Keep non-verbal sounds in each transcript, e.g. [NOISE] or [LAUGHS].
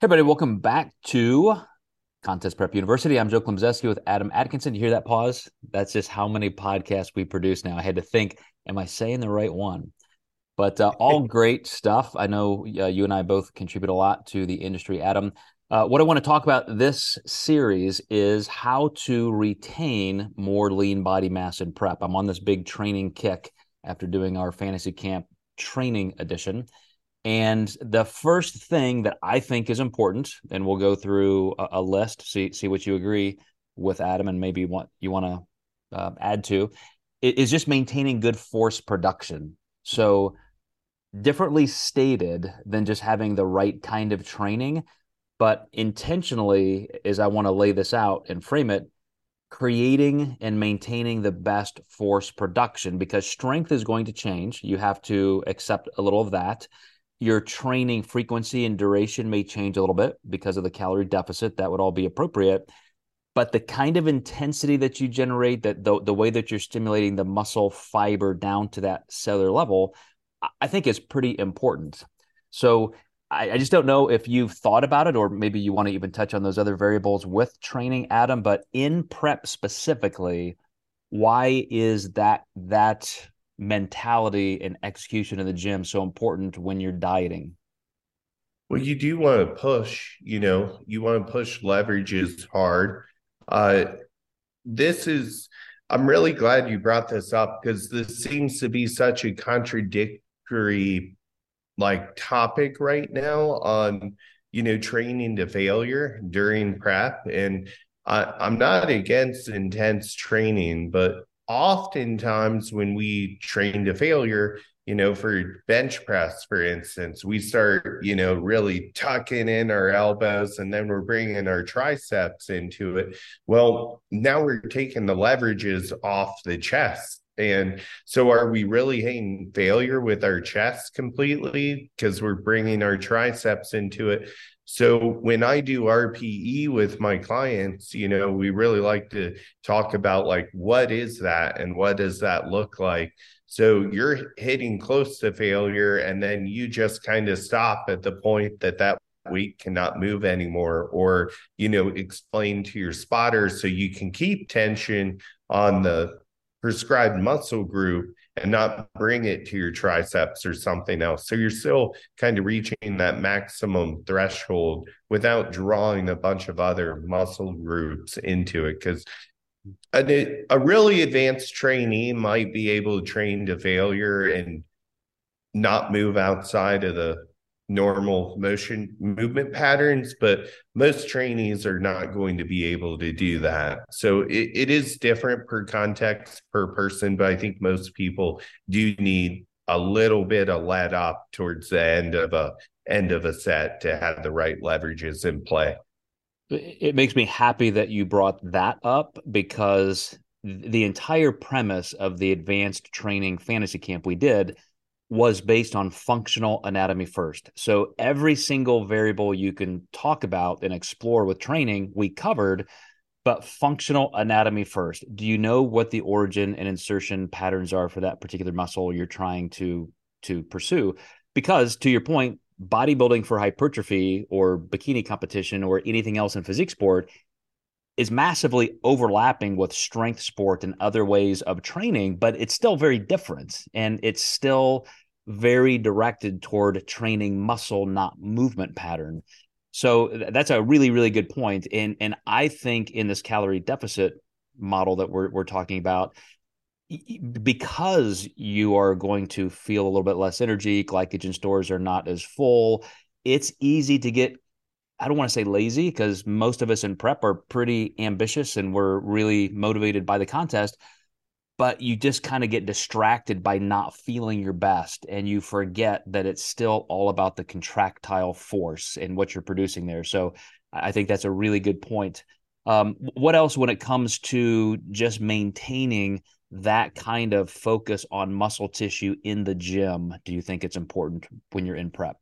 Hey, everybody, welcome back to Contest Prep University. I'm Joe Klemczewski with Adam Atkinson. You hear that pause? That's just how many podcasts we produce now. I had to think, am I saying the right one? But uh, [LAUGHS] all great stuff. I know uh, you and I both contribute a lot to the industry, Adam. Uh, what I want to talk about this series is how to retain more lean body mass in prep. I'm on this big training kick after doing our fantasy camp training edition. And the first thing that I think is important, and we'll go through a, a list, see see what you agree with Adam, and maybe what you want to uh, add to, is just maintaining good force production. So, differently stated than just having the right kind of training, but intentionally, as I want to lay this out and frame it, creating and maintaining the best force production because strength is going to change. You have to accept a little of that your training frequency and duration may change a little bit because of the calorie deficit. That would all be appropriate. But the kind of intensity that you generate, that the, the way that you're stimulating the muscle fiber down to that cellular level, I think is pretty important. So I, I just don't know if you've thought about it, or maybe you want to even touch on those other variables with training, Adam. But in prep specifically, why is that that mentality and execution in the gym so important when you're dieting? Well, you do want to push, you know, you want to push leverages hard. Uh, this is, I'm really glad you brought this up because this seems to be such a contradictory like topic right now on, you know, training to failure during prep. And I, I'm not against intense training, but oftentimes when we train to failure, you know, for bench press, for instance, we start, you know, really tucking in our elbows and then we're bringing our triceps into it. Well, now we're taking the leverages off the chest. And so, are we really hitting failure with our chest completely because we're bringing our triceps into it? So when I do RPE with my clients, you know, we really like to talk about like what is that and what does that look like? So you're hitting close to failure and then you just kind of stop at the point that that weight cannot move anymore or you know explain to your spotters so you can keep tension on the prescribed muscle group and not bring it to your triceps or something else. So you're still kind of reaching that maximum threshold without drawing a bunch of other muscle groups into it. Because a, a really advanced trainee might be able to train to failure and not move outside of the normal motion movement patterns, but most trainees are not going to be able to do that. So it, it is different per context, per person, but I think most people do need a little bit of let up towards the end of a end of a set to have the right leverages in play. It makes me happy that you brought that up because the entire premise of the advanced training fantasy camp we did was based on functional anatomy first. So every single variable you can talk about and explore with training, we covered, but functional anatomy first. Do you know what the origin and insertion patterns are for that particular muscle you're trying to to pursue? Because to your point, bodybuilding for hypertrophy or bikini competition or anything else in physique sport is massively overlapping with strength sport and other ways of training, but it's still very different. And it's still very directed toward training muscle, not movement pattern. So that's a really, really good point. And and I think in this calorie deficit model that we're we're talking about, because you are going to feel a little bit less energy, glycogen stores are not as full. It's easy to get I don't want to say lazy because most of us in prep are pretty ambitious and we're really motivated by the contest, but you just kind of get distracted by not feeling your best and you forget that it's still all about the contractile force and what you're producing there. So I think that's a really good point. Um, what else when it comes to just maintaining that kind of focus on muscle tissue in the gym do you think it's important when you're in prep?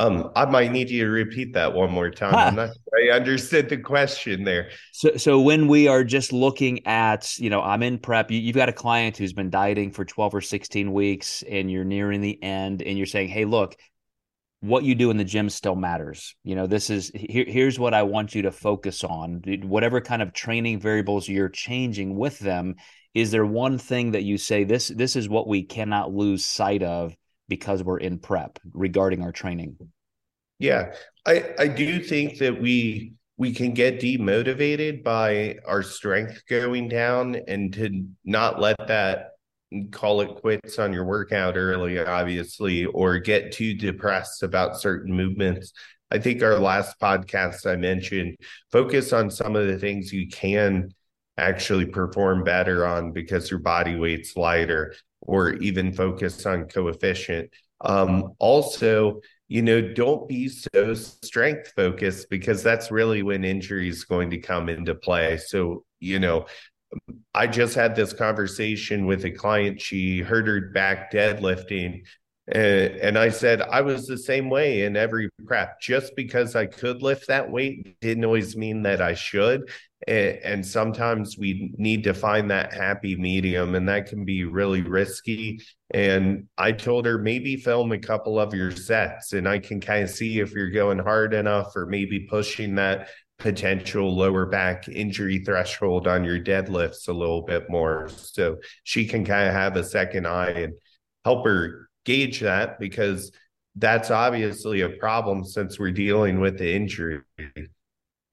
Um, I might need you to repeat that one more time. I'm not sure I understood the question there. So, so when we are just looking at, you know, I'm in prep. You, have got a client who's been dieting for 12 or 16 weeks, and you're nearing the end, and you're saying, "Hey, look, what you do in the gym still matters. You know, this is here, here's what I want you to focus on. Whatever kind of training variables you're changing with them, is there one thing that you say this this is what we cannot lose sight of because we're in prep regarding our training? Yeah, I I do think that we we can get demotivated by our strength going down and to not let that call it quits on your workout early, obviously, or get too depressed about certain movements. I think our last podcast I mentioned focus on some of the things you can actually perform better on because your body weight's lighter, or even focus on coefficient. Um, also, you know, don't be so strength focused because that's really when injury is going to come into play. So, you know, I just had this conversation with a client. She hurt her back deadlifting. And, and I said, I was the same way in every prep. Just because I could lift that weight didn't always mean that I should. And, and sometimes we need to find that happy medium, and that can be really risky. And I told her, maybe film a couple of your sets, and I can kind of see if you're going hard enough or maybe pushing that potential lower back injury threshold on your deadlifts a little bit more. So she can kind of have a second eye and help her gauge that because that's obviously a problem since we're dealing with the injury.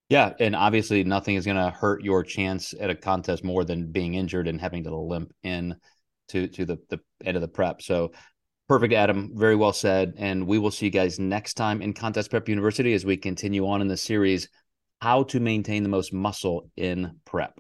Yeah, and obviously nothing is going to hurt your chance at a contest more than being injured and having to limp in to to the the end of the prep. So perfect, Adam. Very well said. And we will see you guys next time in Contest Prep University as we continue on in the series how to maintain the most muscle in prep.